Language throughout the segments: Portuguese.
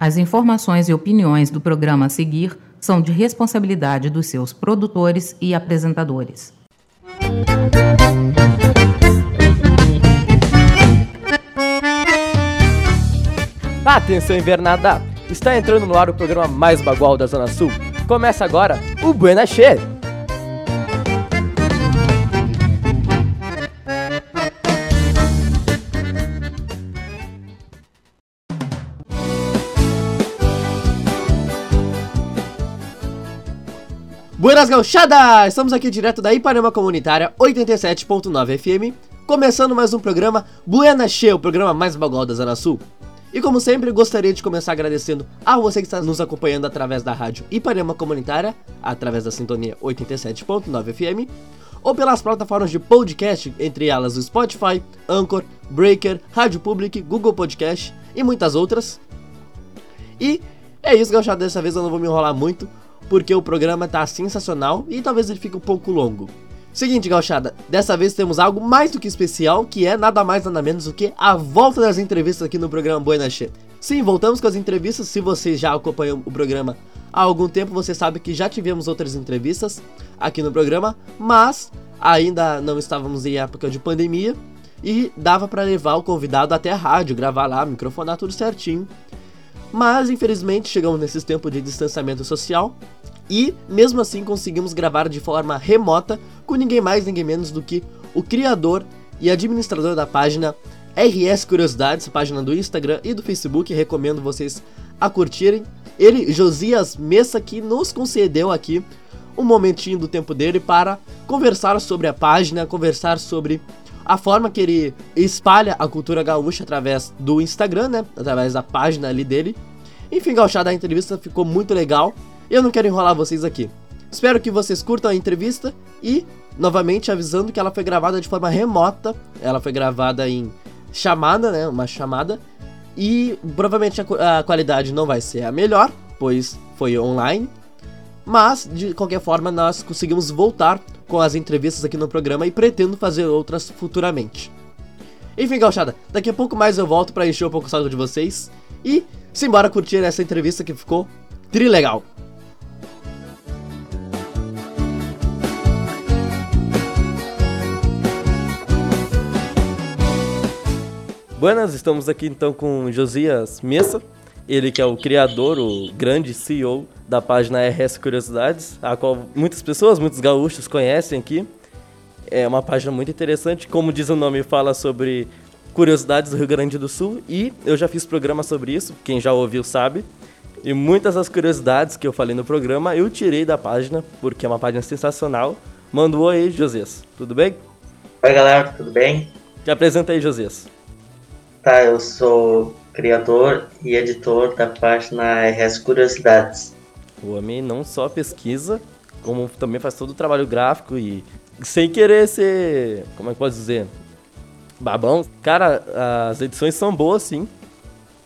As informações e opiniões do programa a seguir são de responsabilidade dos seus produtores e apresentadores. Atenção invernada! Está entrando no ar o programa mais bagual da Zona Sul. Começa agora o Buena Che! Buenas gauchadas! Estamos aqui direto da Ipanema Comunitária 87.9 FM, começando mais um programa Buena Che, o programa mais bagual da Zona Sul. E como sempre, gostaria de começar agradecendo a você que está nos acompanhando através da rádio Ipanema Comunitária, através da sintonia 87.9 FM, ou pelas plataformas de podcast, entre elas o Spotify, Anchor, Breaker, Rádio Public, Google Podcast e muitas outras. E é isso, gauchado, dessa vez eu não vou me enrolar muito, porque o programa tá sensacional e talvez ele fique um pouco longo. Seguinte, gauchada, dessa vez temos algo mais do que especial, que é nada mais nada menos do que a volta das entrevistas aqui no programa Buena Che. Sim, voltamos com as entrevistas, se vocês já acompanham o programa há algum tempo, você sabe que já tivemos outras entrevistas aqui no programa, mas ainda não estávamos em época de pandemia e dava para levar o convidado até a rádio, gravar lá, microfonar tudo certinho. Mas infelizmente chegamos nesses tempos de distanciamento social e mesmo assim conseguimos gravar de forma remota com ninguém mais, ninguém menos do que o criador e administrador da página RS Curiosidades, página do Instagram e do Facebook, recomendo vocês a curtirem. Ele, Josias Messa, que nos concedeu aqui um momentinho do tempo dele para conversar sobre a página, conversar sobre a forma que ele espalha a cultura gaúcha através do Instagram, né? Através da página ali dele. Enfim, gauchada, a entrevista ficou muito legal. Eu não quero enrolar vocês aqui. Espero que vocês curtam a entrevista e, novamente, avisando que ela foi gravada de forma remota. Ela foi gravada em chamada, né? Uma chamada. E provavelmente a, a qualidade não vai ser a melhor, pois foi online. Mas, de qualquer forma, nós conseguimos voltar com as entrevistas aqui no programa e pretendo fazer outras futuramente. Enfim, gauchada, daqui a pouco mais eu volto para encher um pouco o saco de vocês. E simbora curtir essa entrevista que ficou trilegal. Buenas, estamos aqui então com Josias Messa, ele que é o criador, o grande CEO da página RS Curiosidades, a qual muitas pessoas, muitos gaúchos conhecem aqui. É uma página muito interessante, como diz o nome, fala sobre curiosidades do Rio Grande do Sul e eu já fiz programa sobre isso, quem já ouviu sabe. E muitas das curiosidades que eu falei no programa eu tirei da página, porque é uma página sensacional. Manda um oi aí, Josias. Tudo bem? Oi, galera, tudo bem? Te apresenta aí, Josias. Tá, eu sou criador e editor da página RS Curiosidades. O homem não só pesquisa, como também faz todo o trabalho gráfico e sem querer ser, como é que pode dizer, babão. Cara, as edições são boas sim.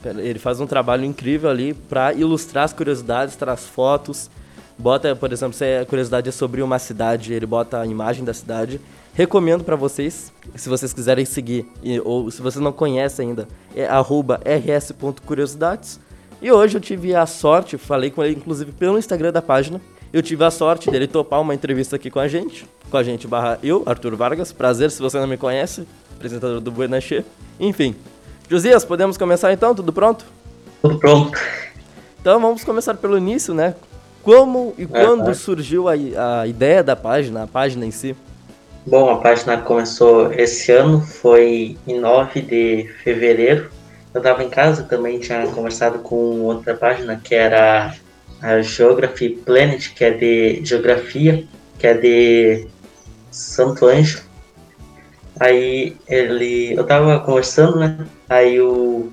Ele faz um trabalho incrível ali para ilustrar as curiosidades, traz fotos, bota, por exemplo, se a curiosidade é sobre uma cidade, ele bota a imagem da cidade Recomendo para vocês, se vocês quiserem seguir, ou se vocês não conhecem ainda, é rs.curiosidades. E hoje eu tive a sorte, falei com ele inclusive pelo Instagram da página, eu tive a sorte dele topar uma entrevista aqui com a gente, com a gente barra eu, Arthur Vargas, prazer se você não me conhece, apresentador do Buenache. Enfim, Josias, podemos começar então? Tudo pronto? Tudo pronto. Então vamos começar pelo início, né? Como e quando é, surgiu a, a ideia da página, a página em si? Bom, a página começou esse ano, foi em 9 de fevereiro. Eu estava em casa, também tinha conversado com outra página que era a Geography Planet, que é de geografia, que é de Santo Anjo. Aí ele, eu estava conversando, né? Aí o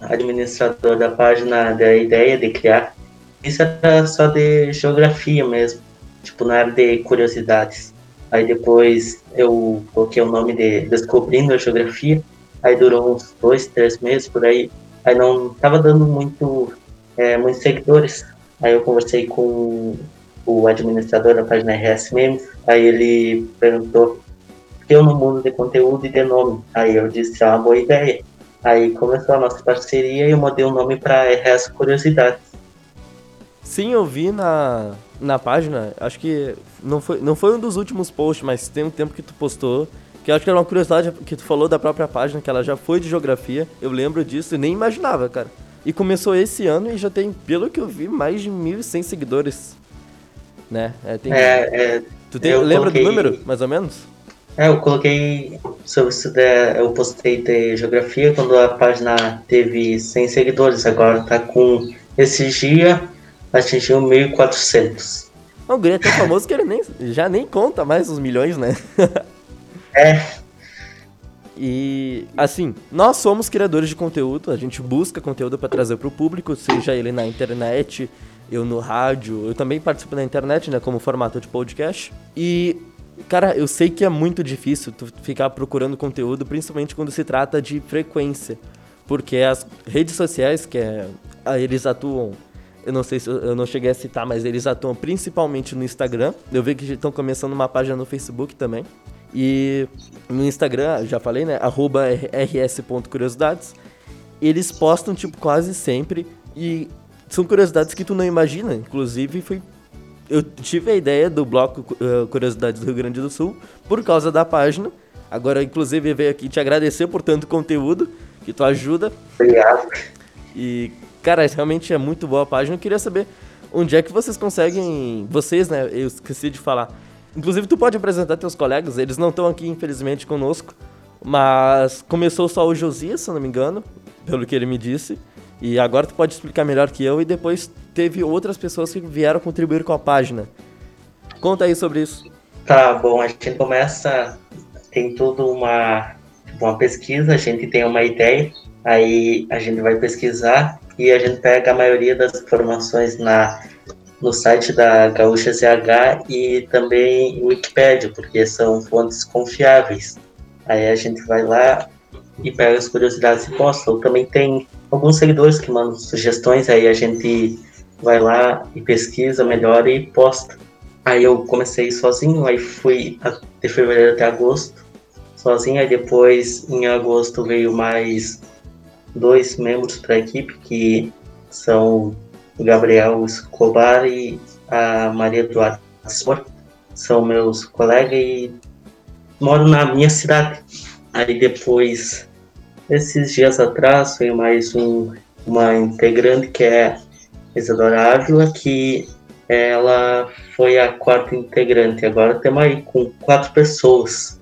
administrador da página deu a ideia de criar. Isso era só de geografia mesmo, tipo, não era de curiosidades. Aí depois eu coloquei o nome de Descobrindo a Geografia. Aí durou uns dois, três meses por aí. Aí não estava dando muito, é, muitos seguidores. Aí eu conversei com o administrador da página RS Memes. Aí ele perguntou que eu não mudo de conteúdo e de nome. Aí eu disse, é uma boa ideia. Aí começou a nossa parceria e eu mudei o nome para RS Curiosidades. Sim, eu vi na, na página, acho que não foi, não foi um dos últimos posts, mas tem um tempo que tu postou, que acho que era uma curiosidade que tu falou da própria página, que ela já foi de geografia, eu lembro disso e nem imaginava, cara. E começou esse ano e já tem, pelo que eu vi, mais de 1.100 seguidores, né? É, tem... é, é tu tem, lembra coloquei... do número, mais ou menos? É, eu coloquei sobre isso, eu postei de geografia quando a página teve 100 seguidores, agora tá com esse dia atingiu 1.400. O Guri é tão famoso que ele nem, já nem conta mais os milhões, né? é. E assim, nós somos criadores de conteúdo, a gente busca conteúdo para trazer para o público, seja ele na internet, eu no rádio, eu também participo na internet, né, como formato de podcast. E cara, eu sei que é muito difícil tu ficar procurando conteúdo, principalmente quando se trata de frequência, porque as redes sociais que é, eles atuam eu não sei se eu não cheguei a citar, mas eles atuam principalmente no Instagram. Eu vi que estão começando uma página no Facebook também. E no Instagram, já falei, né? Arroba rs.curiosidades. Eles postam, tipo, quase sempre. E são curiosidades que tu não imagina. Inclusive, foi. Eu tive a ideia do bloco uh, Curiosidades do Rio Grande do Sul por causa da página. Agora, inclusive, veio aqui te agradecer por tanto conteúdo que tu ajuda. Obrigado. E Cara, realmente é muito boa a página. Eu queria saber onde é que vocês conseguem. Vocês, né? Eu esqueci de falar. Inclusive, tu pode apresentar teus colegas, eles não estão aqui, infelizmente, conosco. Mas começou só o Josias, se não me engano, pelo que ele me disse. E agora tu pode explicar melhor que eu. E depois teve outras pessoas que vieram contribuir com a página. Conta aí sobre isso. Tá bom, a gente começa. Tem tudo uma, uma pesquisa, a gente tem uma ideia, aí a gente vai pesquisar e a gente pega a maioria das informações na, no site da Gaúcha ZH e também Wikipedia, porque são fontes confiáveis. Aí a gente vai lá e pega as curiosidades e posta. Ou também tem alguns seguidores que mandam sugestões, aí a gente vai lá e pesquisa melhor e posta. Aí eu comecei sozinho, aí fui de fevereiro até agosto sozinho, aí depois em agosto veio mais dois membros para a equipe, que são o Gabriel Escobar e a Maria Eduardo São meus colegas e moram na minha cidade. Aí depois, esses dias atrás, veio mais um, uma integrante que é Isadora Ávila, que ela foi a quarta integrante. Agora temos aí com quatro pessoas.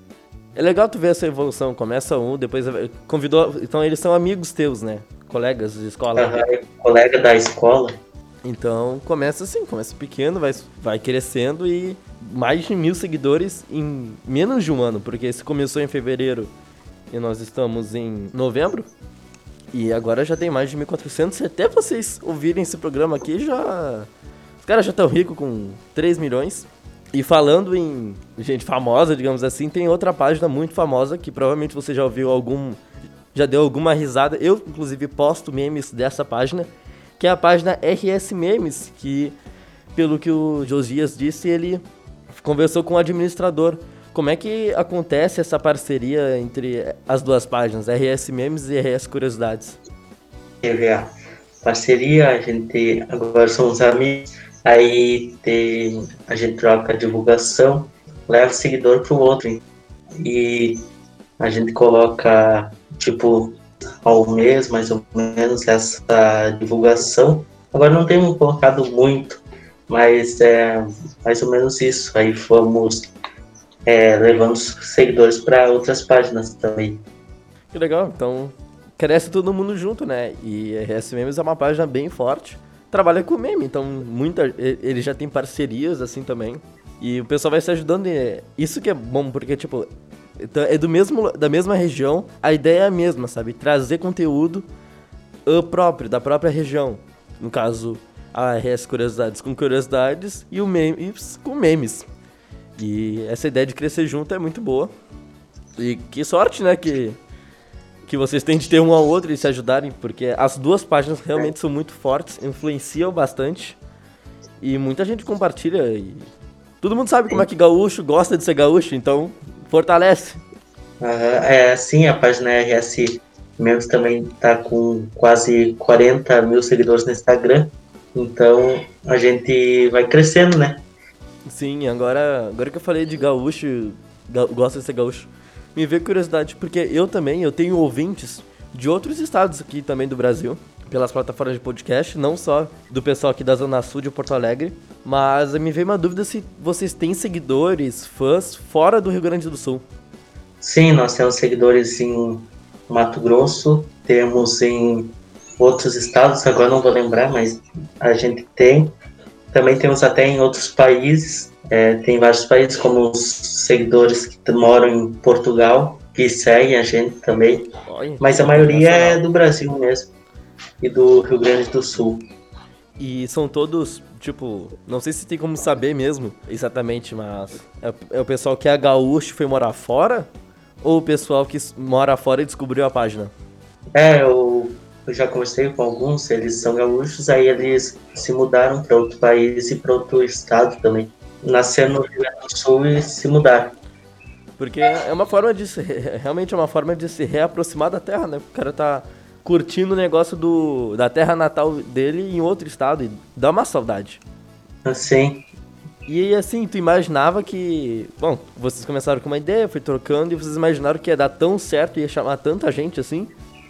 É legal tu ver essa evolução. Começa um, depois convidou. Então eles são amigos teus, né? Colegas de escola. Uhum, colega da escola. Então começa assim, começa pequeno, vai, vai crescendo e mais de mil seguidores em menos de um ano, porque esse começou em fevereiro e nós estamos em novembro. E agora já tem mais de 1.400. Até vocês ouvirem esse programa aqui, já. Os caras já estão ricos com 3 milhões. E falando em gente famosa, digamos assim, tem outra página muito famosa que provavelmente você já ouviu algum. Já deu alguma risada. Eu, inclusive, posto memes dessa página, que é a página RS Memes, que, pelo que o Josias disse, ele conversou com o administrador. Como é que acontece essa parceria entre as duas páginas, RS Memes e RS Curiosidades? a parceria, a gente agora somos amigos Aí tem, a gente troca a divulgação, leva o seguidor para o outro. E a gente coloca, tipo, ao mês, mais ou menos, essa divulgação. Agora não temos colocado muito, mas é mais ou menos isso. Aí fomos é, levando seguidores para outras páginas também. Que legal, então cresce todo mundo junto, né? E RS Memes é uma página bem forte trabalha com meme, então muita, ele já tem parcerias assim também. E o pessoal vai se ajudando. E isso que é bom, porque, tipo, então, é do mesmo, da mesma região, a ideia é a mesma, sabe? Trazer conteúdo próprio, da própria região. No caso, a RS Curiosidades com curiosidades e o memes com memes. E essa ideia de crescer junto é muito boa. E que sorte, né? Que que vocês têm de ter um ao outro e se ajudarem, porque as duas páginas realmente são muito fortes, influenciam bastante e muita gente compartilha e todo mundo sabe como é que gaúcho gosta de ser gaúcho, então fortalece. Uhum, é, sim, a página RS Meus também está com quase 40 mil seguidores no Instagram. Então a gente vai crescendo, né? Sim, agora, agora que eu falei de gaúcho, ga, gosto de ser gaúcho, me veio curiosidade, porque eu também, eu tenho ouvintes de outros estados aqui também do Brasil, pelas plataformas de podcast, não só do pessoal aqui da Zona Sul de Porto Alegre, mas me veio uma dúvida se vocês têm seguidores, fãs, fora do Rio Grande do Sul. Sim, nós temos seguidores em Mato Grosso, temos em outros estados, agora não vou lembrar, mas a gente tem. Também temos até em outros países, é, tem vários países, como os seguidores que moram em Portugal, que seguem a gente também. Mas a maioria é do Brasil mesmo e do Rio Grande do Sul. E são todos, tipo, não sei se tem como saber mesmo exatamente, mas é, é o pessoal que é gaúcho e foi morar fora? Ou o pessoal que mora fora e descobriu a página? É, eu, eu já conversei com alguns, eles são gaúchos, aí eles se mudaram para outro país e para outro estado também. Nasceram no Rio Grande do Sul e se mudaram. Porque é uma forma de se, realmente é uma forma de se reaproximar da terra, né? O cara tá curtindo o negócio do, da terra natal dele em outro estado e dá uma saudade. Sim. E assim, tu imaginava que. Bom, vocês começaram com uma ideia, foi trocando, e vocês imaginaram que ia dar tão certo, ia chamar tanta gente assim?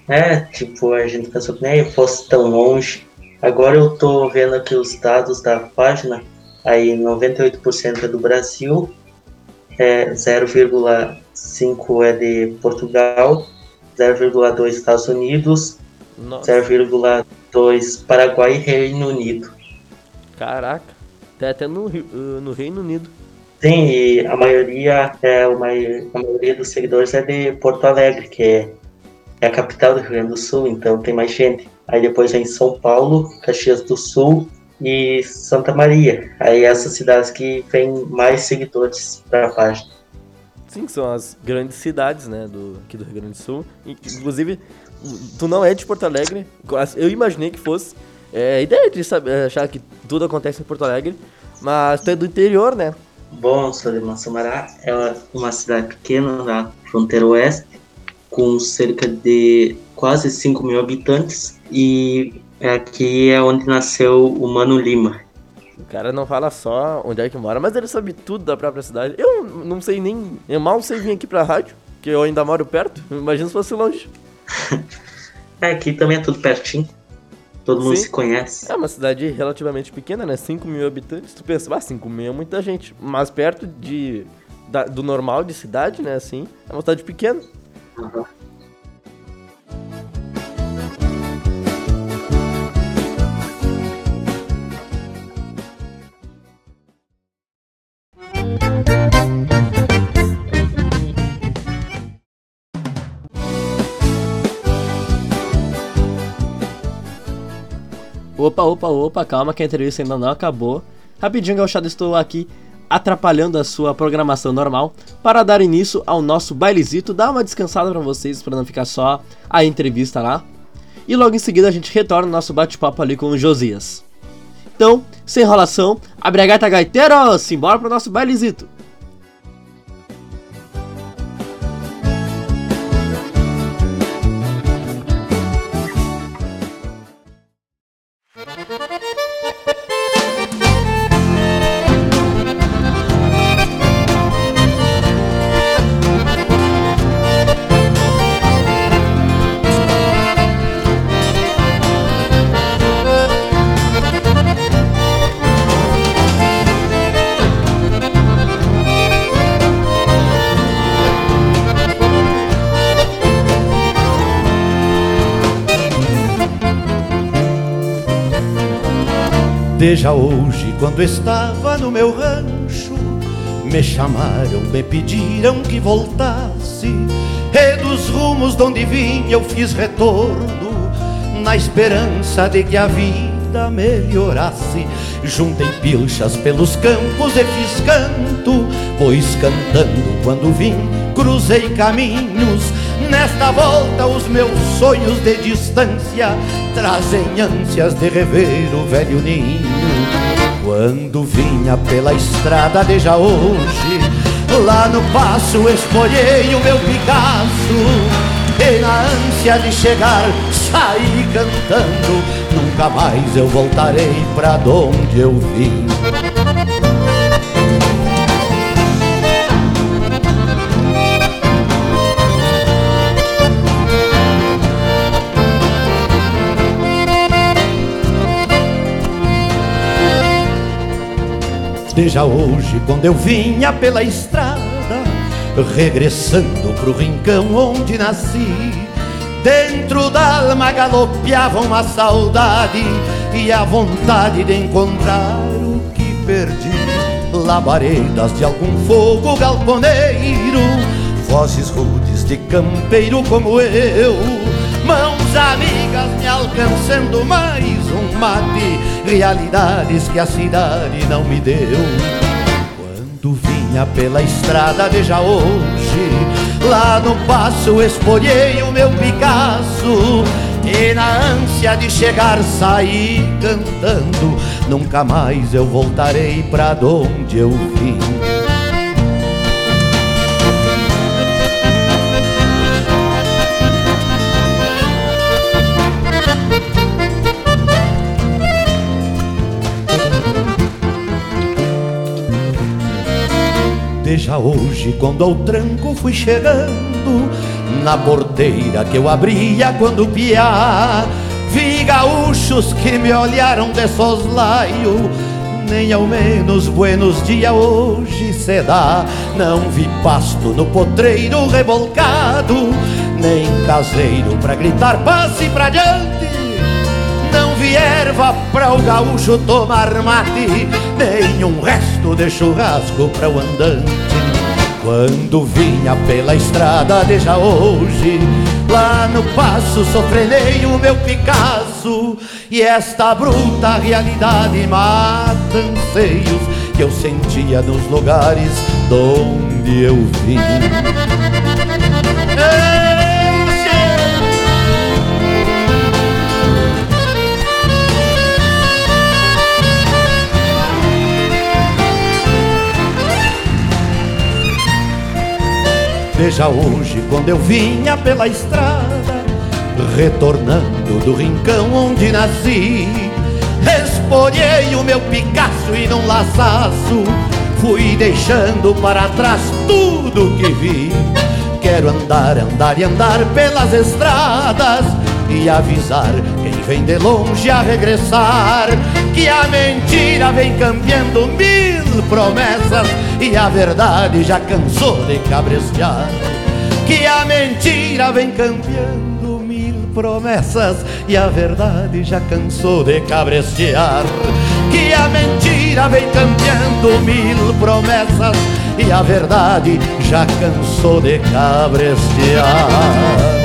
É, tipo, a gente pensou que nem fosse tão longe. Agora eu tô vendo aqui os dados da página, aí 98% é do Brasil, é 0,5 é de Portugal, 0,2 Estados Unidos, 0,2 Paraguai e Reino Unido. Caraca, tá até no, uh, no Reino Unido. Sim, e a maioria, é, uma, a maioria dos seguidores é de Porto Alegre, que é, é a capital do Rio Grande do Sul, então tem mais gente. Aí depois vem São Paulo, Caxias do Sul e Santa Maria. Aí essas cidades que têm mais seguidores para a página. Sim, são as grandes cidades, né, do, aqui do Rio Grande do Sul. Inclusive, tu não é de Porto Alegre, eu imaginei que fosse. É a ideia de saber, achar que tudo acontece em Porto Alegre, mas tu é do interior, né? Bom, sou de Massamará, é uma cidade pequena na fronteira oeste, com cerca de quase 5 mil habitantes, e aqui é onde nasceu o Mano Lima. O cara não fala só onde é que mora, mas ele sabe tudo da própria cidade. Eu não sei nem. Eu mal sei vir aqui pra rádio, que eu ainda moro perto. Imagina se fosse longe. é, aqui também é tudo pertinho. Todo mundo Sim. se conhece. É uma cidade relativamente pequena, né? 5 mil habitantes. Tu pensa, ah, 5 mil é muita gente. Mas perto de, da, do normal de cidade, né? Assim, é uma cidade pequena. Uhum. Opa, opa, opa, calma que a entrevista ainda não acabou. Rapidinho, Gauchado, estou aqui atrapalhando a sua programação normal para dar início ao nosso bailezito, dar uma descansada para vocês, para não ficar só a entrevista lá. E logo em seguida a gente retorna o nosso bate-papo ali com o Josias. Então, sem enrolação, abre a gaita gaiteiro, simbora pro nosso bailezito. Desde hoje, quando estava no meu rancho, me chamaram, me pediram que voltasse. E dos rumos de onde vim eu fiz retorno, na esperança de que a vida melhorasse. Juntei pilchas pelos campos e fiz canto, pois cantando quando vim, cruzei caminhos. Nesta volta, os meus sonhos de distância trazem ânsias de rever o velho ninho. Quando vinha pela estrada de já hoje, lá no passo espolhei o meu Picasso. E na ânsia de chegar, saí cantando Nunca mais eu voltarei pra onde eu vim Desde hoje, quando eu vinha pela estrada, regressando pro rincão onde nasci, dentro da alma galopeava uma saudade e a vontade de encontrar o que perdi. Labaredas de algum fogo galponeiro, vozes rudes de campeiro como eu, mãos amigas me alcançando mais um mate, realidades que a cidade não me deu. Quando vinha pela estrada de hoje, lá no passo espolhei o meu Picasso. E na ânsia de chegar saí cantando Nunca mais eu voltarei pra onde eu vim Desde hoje, quando ao tranco fui chegando, na porteira que eu abria quando piá, vi gaúchos que me olharam de soslaio. Nem ao menos buenos dias hoje se dá. Não vi pasto no potreiro revolcado, nem caseiro pra gritar passe pra diante. Vi erva pra o gaúcho tomar mate, nenhum resto de churrasco pra o andante. Quando vinha pela estrada de hoje, lá no passo sofrenei o meu Picasso e esta bruta realidade mata anseios que eu sentia nos lugares donde eu vim. Veja hoje quando eu vinha pela estrada, retornando do rincão onde nasci. Espolhei o meu Picasso e num laçaço fui deixando para trás tudo que vi. Quero andar, andar e andar pelas estradas e avisar quem vem de longe a regressar que a mentira vem cambiando mil promessas e a verdade já cansou de cabrestear. Que a mentira vem cambiando mil promessas e a verdade já cansou de cabrestear. Que a mentira vem cambiando mil promessas e a verdade já cansou de cabrestear.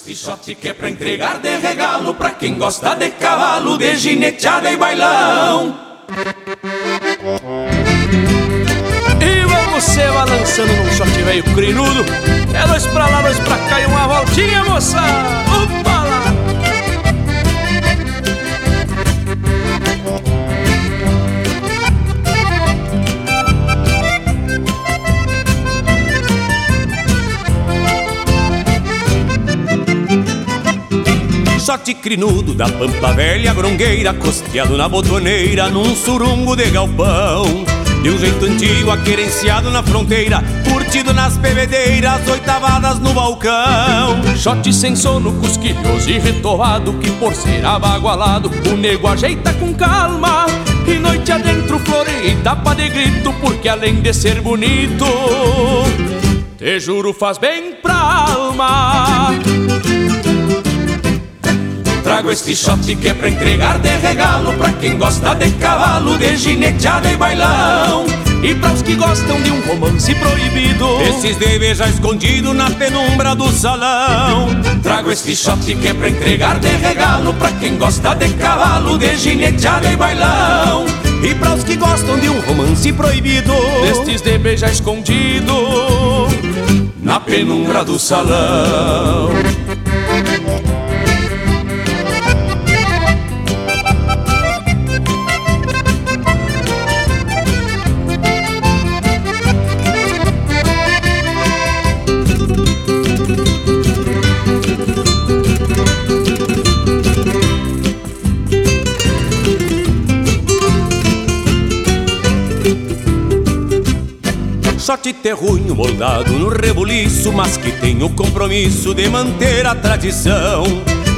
Este shot que é pra entregar de regalo Pra quem gosta de cavalo, de gineteada e bailão. E vamos se balançando num shot velho crinudo. É dois pra lá, dois pra cá e uma voltinha, moça. Opa lá! Shot crinudo da pampa velha grongueira Costeado na botoneira num surungo de galpão. De um jeito antigo, aquerenciado na fronteira Curtido nas bebedeiras, oitavadas no balcão. Shot sem sono, cusquilhoso e retovado Que por ser abagualado, o nego ajeita com calma. E noite adentro floreia e tapa de grito Porque além de ser bonito Te juro faz bem pra alma Trago este shot que é pra entregar de regalo Pra quem gosta de cavalo, de gineteada e bailão. E para os que gostam de um romance proibido Esses de beijar escondido na penumbra do salão. Trago este shot que é pra entregar de regalo Pra quem gosta de cavalo, de gineteada e bailão. E para os que gostam de um romance proibido Destes de beijar escondido Na penumbra do salão Sorte terrunho moldado no rebuliço, mas que tem o compromisso de manter a tradição.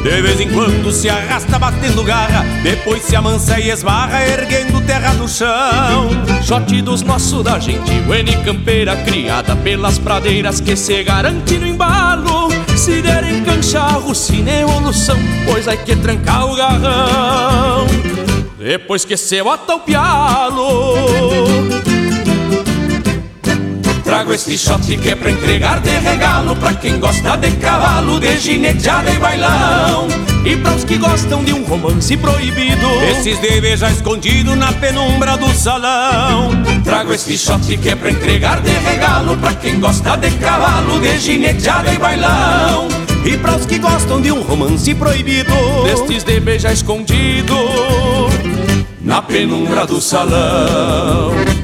De vez em quando se arrasta batendo garra, depois se amansa e esbarra, erguendo terra do chão. Shot dos nossos da gente, N campeira, criada pelas pradeiras que se garante no embalo. Se derem cancharro, se nem evolução, pois hay que trancar o garrão. Depois que se bota o pialo. Trago este shot que é pra entregar de regalo Pra quem gosta de cavalo, de gineteada e bailão. E para os que gostam de um romance proibido Esses de beijar escondido na penumbra do salão. Trago este shot que é pra entregar de regalo Pra quem gosta de cavalo, de gineteada e bailão. E para os que gostam de um romance proibido Destes de beijar escondido Na penumbra do salão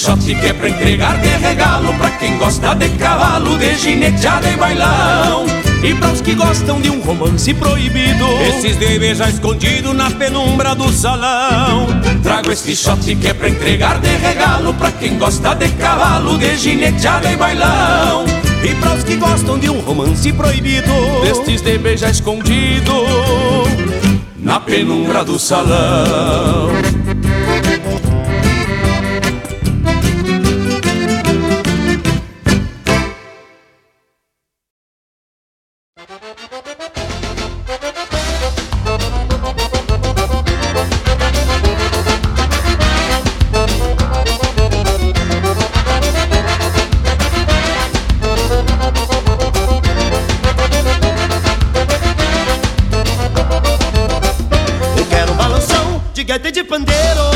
Shot que é pra entregar de regalo Pra quem gosta de cavalo, de gineteada e bailão. E para os que gostam de um romance proibido Esses de beijar escondido na penumbra do salão. Trago este shot que é pra entregar de regalo Pra quem gosta de cavalo, de gineteada e bailão. E para os que gostam de um romance proibido Destes de beijar escondido Na penumbra do salão de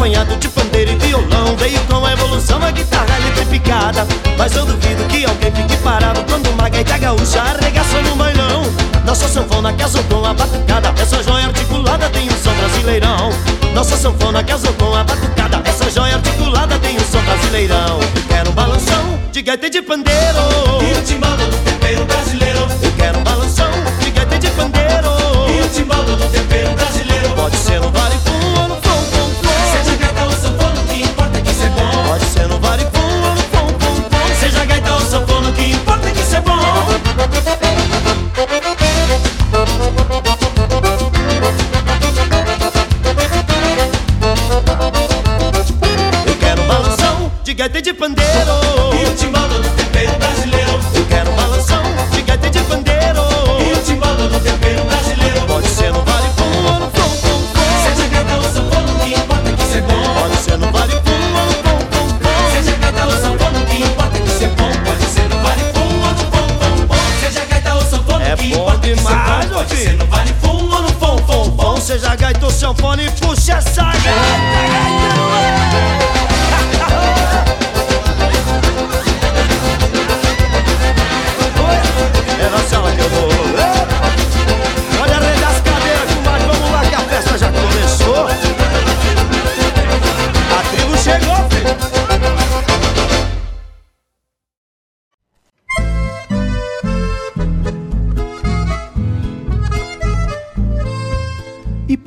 Acompanhado de pandeiro e violão, veio com a evolução a guitarra eletrificada. Mas eu duvido que alguém fique parado quando uma gaita gaúcha arregaça no bailão. Nossa sanfona casou com a batucada, essa joia articulada tem um som brasileirão. Nossa sanfona casou com a batucada, essa joia articulada tem um som brasileirão. Quero um balanção de gaita e de pandeiro. E o timbaldo do tempero brasileiro.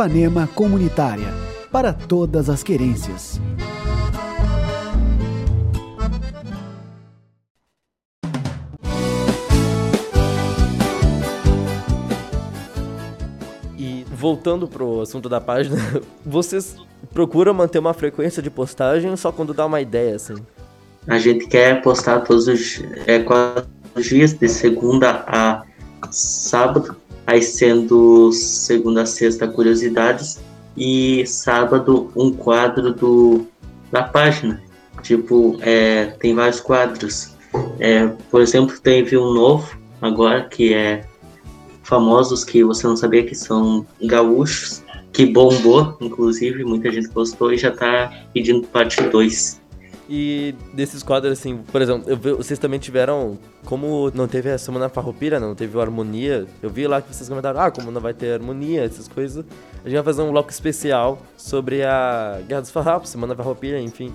Ipanema Comunitária para todas as querências. E voltando pro assunto da página, vocês procuram manter uma frequência de postagem só quando dá uma ideia, assim? A gente quer postar todos os é, quatro dias, de segunda a sábado, aí sendo segunda a sexta curiosidades e sábado um quadro do, da página. Tipo, é, tem vários quadros. É, por exemplo, teve um novo agora que é famosos que você não sabia que são gaúchos, que bombou, inclusive, muita gente gostou e já tá pedindo parte 2. E desses quadros, assim, por exemplo, vi- vocês também tiveram. Como não teve a Semana Farroupilha, não teve Harmonia, eu vi lá que vocês comentaram, ah, como não vai ter harmonia, essas coisas, a gente vai fazer um bloco especial sobre a Guerra dos Farrapos, Semana Farroupilha, enfim.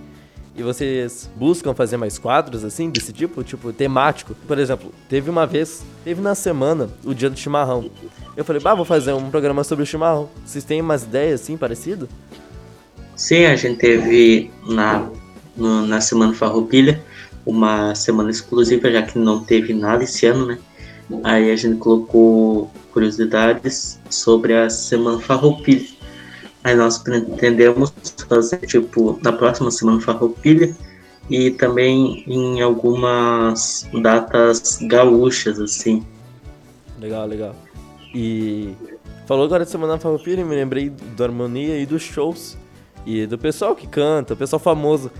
E vocês buscam fazer mais quadros, assim, desse tipo, tipo, temático. Por exemplo, teve uma vez, teve na semana, o dia do chimarrão. Eu falei, bah, vou fazer um programa sobre o chimarrão. Vocês têm umas ideias, assim, parecidas? Sim, a gente teve na, no- na Semana Farroupilha uma semana exclusiva, já que não teve nada esse ano, né? Aí a gente colocou curiosidades sobre a Semana Farroupilha. Aí nós pretendemos fazer, tipo, na próxima Semana Farroupilha e também em algumas datas gaúchas, assim. Legal, legal. E falou agora de Semana Farroupilha, me lembrei do Harmonia e dos shows. E do pessoal que canta, o pessoal famoso.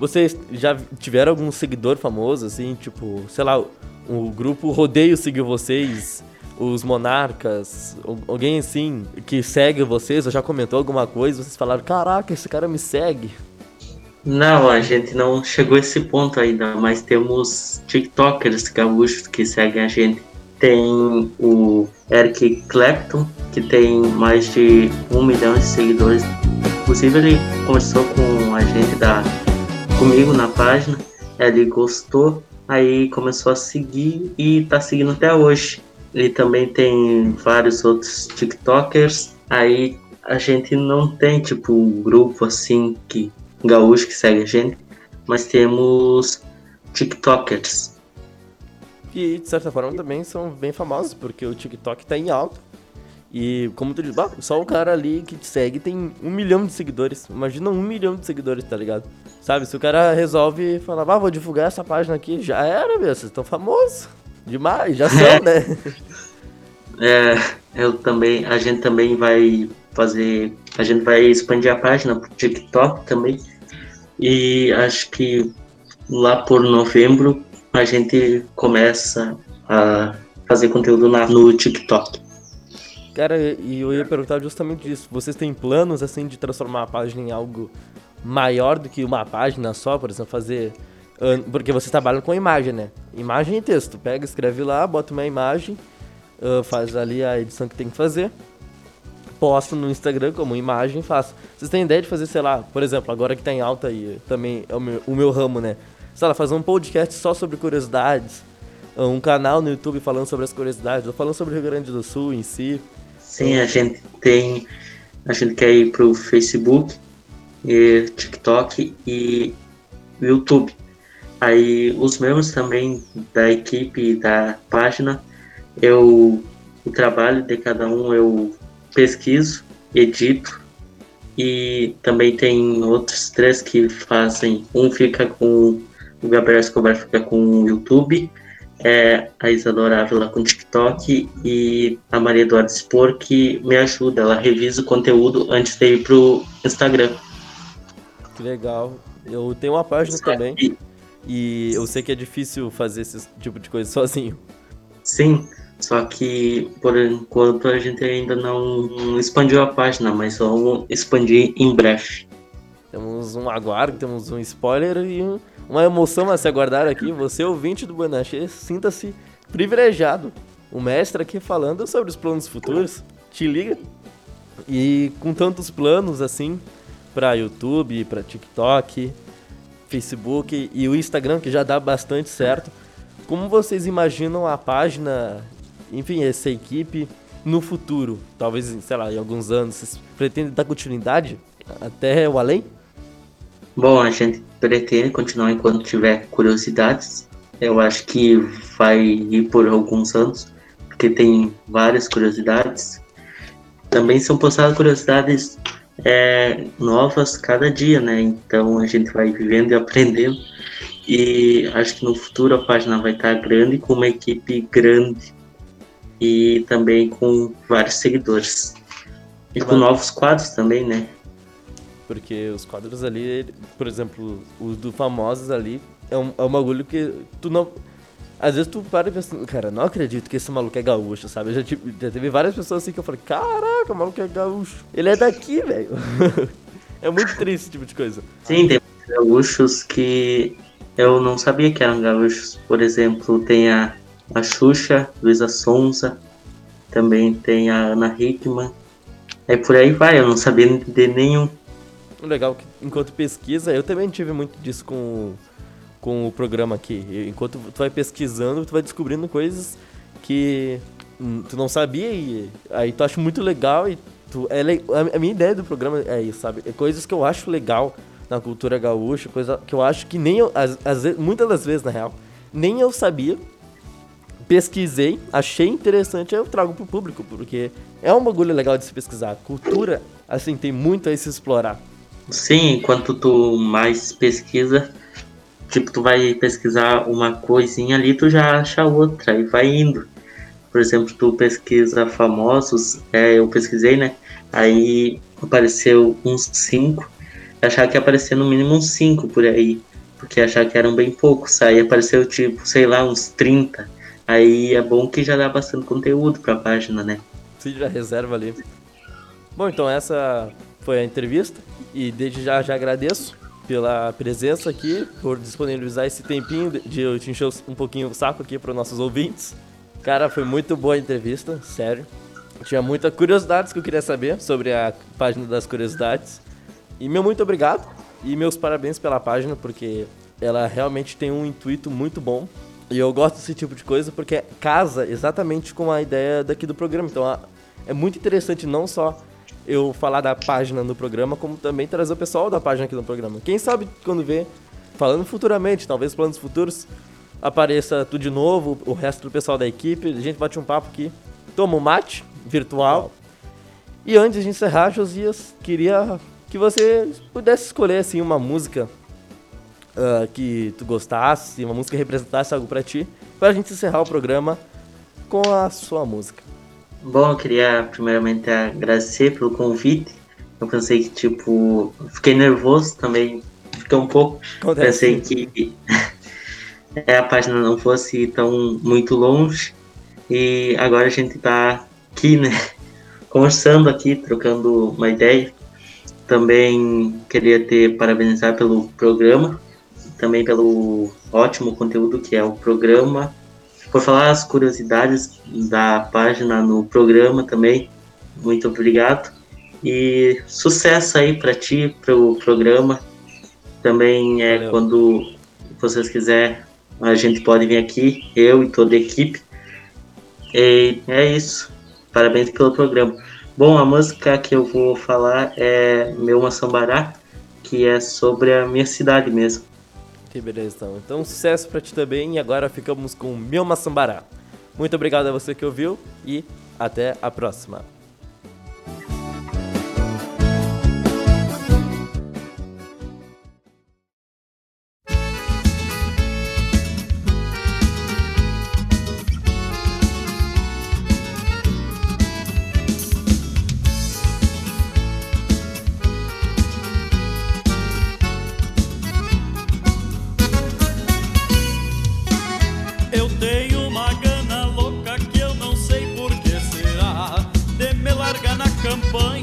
Vocês já tiveram algum seguidor famoso, assim, tipo, sei lá, o grupo Rodeio seguiu vocês, os Monarcas, al- alguém assim que segue vocês, ou já comentou alguma coisa, vocês falaram, caraca, esse cara me segue. Não, a gente não chegou a esse ponto ainda, mas temos TikTokers gaúchos que seguem a gente. Tem o Eric Clapton, que tem mais de um milhão de seguidores. Inclusive ele conversou com a gente da comigo na página, ele gostou, aí começou a seguir e tá seguindo até hoje. Ele também tem vários outros TikTokers. Aí a gente não tem tipo um grupo assim que gaúcho que segue a gente, mas temos TikTokers. E de certa forma também são bem famosos, porque o TikTok tá em alta. E como tu diz, bah, só o cara ali que te segue tem um milhão de seguidores. Imagina um milhão de seguidores, tá ligado? Sabe, se o cara resolve falar, vou divulgar essa página aqui, já era, meu, vocês estão famosos. Demais, já são, né? É, eu também, a gente também vai fazer, a gente vai expandir a página pro TikTok também. E acho que lá por novembro a gente começa a fazer conteúdo na, no TikTok. Cara, e eu ia perguntar justamente isso. Vocês têm planos, assim, de transformar a página em algo maior do que uma página só? Por exemplo, fazer... ah, Porque vocês trabalham com imagem, né? Imagem e texto. Pega, escreve lá, bota uma imagem, ah, faz ali a edição que tem que fazer, posta no Instagram como imagem e faço. Vocês têm ideia de fazer, sei lá, por exemplo, agora que tá em alta aí, também é o meu, o meu ramo, né? sei lá, fazer um podcast só sobre curiosidades, um canal no YouTube falando sobre as curiosidades, ou falando sobre o Rio Grande do Sul em si. Sim, a gente tem. A gente quer ir pro Facebook, e TikTok e YouTube. Aí os membros também da equipe da página, eu o trabalho de cada um eu pesquiso, edito e também tem outros três que fazem. Um fica com o Gabriel Escobar fica com o YouTube, é, a Isadora Ávila com TikTok e a Maria Eduarda Spor que me ajuda, ela revisa o conteúdo antes de ir pro Instagram. Que legal. Eu tenho uma página também. E eu sei que é difícil fazer esse tipo de coisa sozinho. Sim, só que por enquanto a gente ainda não expandiu a página, mas vamos expandir em breve. Temos um aguardo, temos um spoiler e um- uma emoção a se aguardar aqui. Você, ouvinte do Buenache, sinta-se privilegiado. O mestre aqui falando sobre os planos futuros. Te liga. E com tantos planos assim, para YouTube, para TikTok, Facebook e o Instagram, que já dá bastante certo. Como vocês imaginam a página, enfim, essa equipe no futuro? Talvez, sei lá, em alguns anos, vocês pretendem dar continuidade até o além? Bom, a gente pretende continuar enquanto tiver curiosidades. Eu acho que vai ir por alguns anos, porque tem várias curiosidades. Também são postadas curiosidades é, novas cada dia, né? Então a gente vai vivendo e aprendendo. E acho que no futuro a página vai estar grande, com uma equipe grande e também com vários seguidores. E com novos quadros também, né? Porque os quadros ali, por exemplo, os do famosos ali, é um, é um bagulho que tu não. Às vezes tu para e pensa, cara, não acredito que esse maluco é gaúcho, sabe? Eu já, tive- já teve várias pessoas assim que eu falei, caraca, o maluco é gaúcho. Ele é daqui, velho. é muito triste esse tipo de coisa. Sim, tem gaúchos que eu não sabia que eram gaúchos. Por exemplo, tem a, a Xuxa, Luísa Sonza, também tem a Ana Hickman. Aí por aí vai, eu não sabia de nenhum. Legal que enquanto pesquisa, eu também tive muito disso com, com o programa aqui. Enquanto tu vai pesquisando, tu vai descobrindo coisas que tu não sabia e aí tu acha muito legal e tu, é a- minha ideia do programa é isso, sabe? É coisas que eu acho legal na cultura gaúcha, coisa que eu acho que nem eu, às, vezes, muitas das vezes na real, nem eu sabia. Pesquisei, achei interessante, eu trago pro público, porque é um bagulho legal de se pesquisar. Cultura, assim, tem muito a se explorar. Sim, enquanto tu mais pesquisa, tipo, tu vai pesquisar uma coisinha ali, tu já acha outra e vai indo. Por exemplo, tu pesquisa famosos, é, eu pesquisei, né? Aí apareceu uns cinco, eu achava que ia aparecer no mínimo uns cinco por aí, porque achava que eram bem poucos. Aí apareceu tipo, sei lá, uns 30. Aí é bom que já dá bastante conteúdo pra página, né? Sim, já reserva ali. Bom, então essa foi a entrevista e desde já já agradeço pela presença aqui, por disponibilizar esse tempinho de- eu te encher um pouquinho o saco aqui para os nossos ouvintes. Cara, foi muito boa a entrevista, sério. Tinha muitas curiosidades que eu queria saber sobre a página das curiosidades. E meu muito obrigado e meus parabéns pela página, porque ela realmente tem um intuito muito bom. E eu gosto desse tipo de coisa porque casa exatamente com a ideia daqui do programa. Então é muito interessante não só eu falar da página no programa, como também trazer o pessoal da página aqui no programa. Quem sabe quando vê, falando futuramente, talvez planos futuros, apareça tu de novo, o resto do pessoal da equipe, a gente bate um papo aqui, toma um mate virtual. E antes de encerrar, Josias, queria que você pudesse escolher assim uma música ah, que tu gostasse, uma música que representasse algo pra ti, pra gente encerrar o programa com a sua música. Bom, eu queria primeiramente agradecer pelo convite. Eu pensei que, tipo, fiquei nervoso também, fiquei um pouco. Acontece. Pensei que é, a página não fosse tão muito longe. E agora a gente tá aqui, né? Conversando aqui, trocando uma ideia. Também queria te parabenizar pelo programa, também pelo ótimo conteúdo que é o programa por falar as curiosidades da página no programa também. Muito obrigado. E sucesso aí para ti, para o programa. Também é Valeu. quando vocês quiserem, a gente pode vir aqui, eu e toda a equipe. E é isso. Parabéns pelo programa. Bom, a música que eu vou falar é Meu Maçambará, que é sobre a minha cidade mesmo. Que beleza, então. Então, sucesso pra ti também. E agora ficamos com o Meu Maçambará. Muito obrigado a você que ouviu e até a próxima.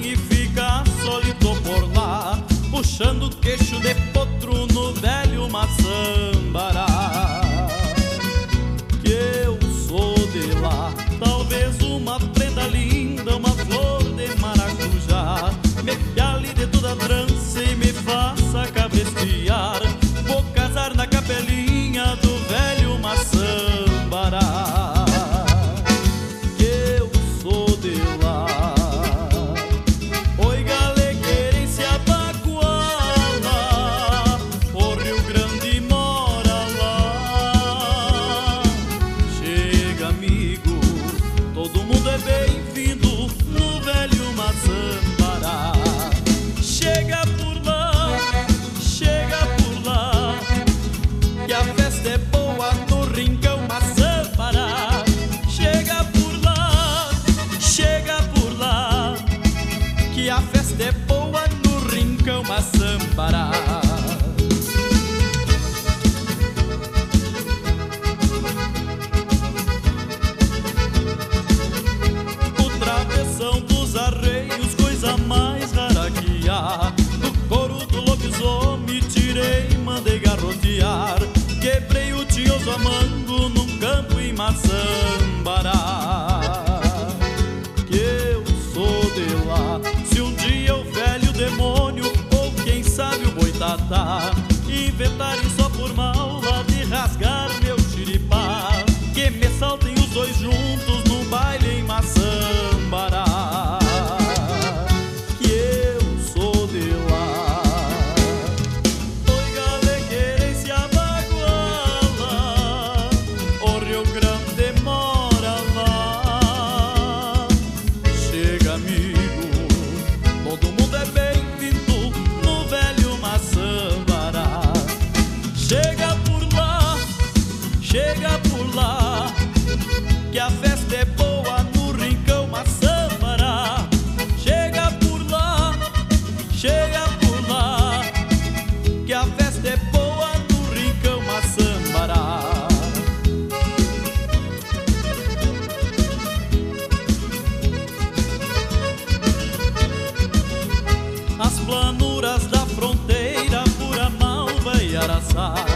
e fica solito por lá, puxando queixo de potro no velho maçambará. Que eu sou de lá, talvez uma prenda linda, uma flor de maracujá, me fiale de toda trança e me faça pasar.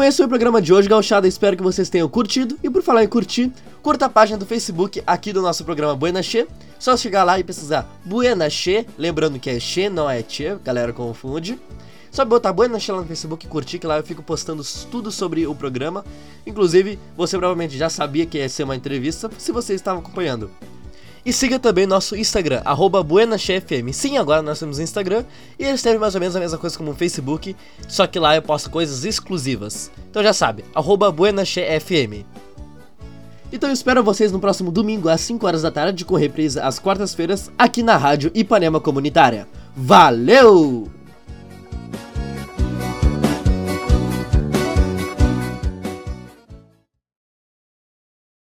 Então esse foi o programa de hoje, gauchada. Espero que vocês tenham curtido. E por falar em curtir, curta a página do Facebook aqui do nosso programa Buena Che. Só chegar lá e pesquisar Buena Che, lembrando que é Che, não é Che, galera confunde. Só botar Buena Che lá no Facebook e curtir, que lá eu fico postando tudo sobre o programa. Inclusive, você provavelmente já sabia que ia ser uma entrevista, se você estava acompanhando. E siga também nosso Instagram, BuenaCheFM. Sim, agora nós temos Instagram e ele serve mais ou menos a mesma coisa como o Facebook, só que lá eu posto coisas exclusivas. Então já sabe, BuenaCheFM. Então eu espero vocês no próximo domingo às 5 horas da tarde com reprise às quartas-feiras aqui na Rádio Ipanema Comunitária. Valeu!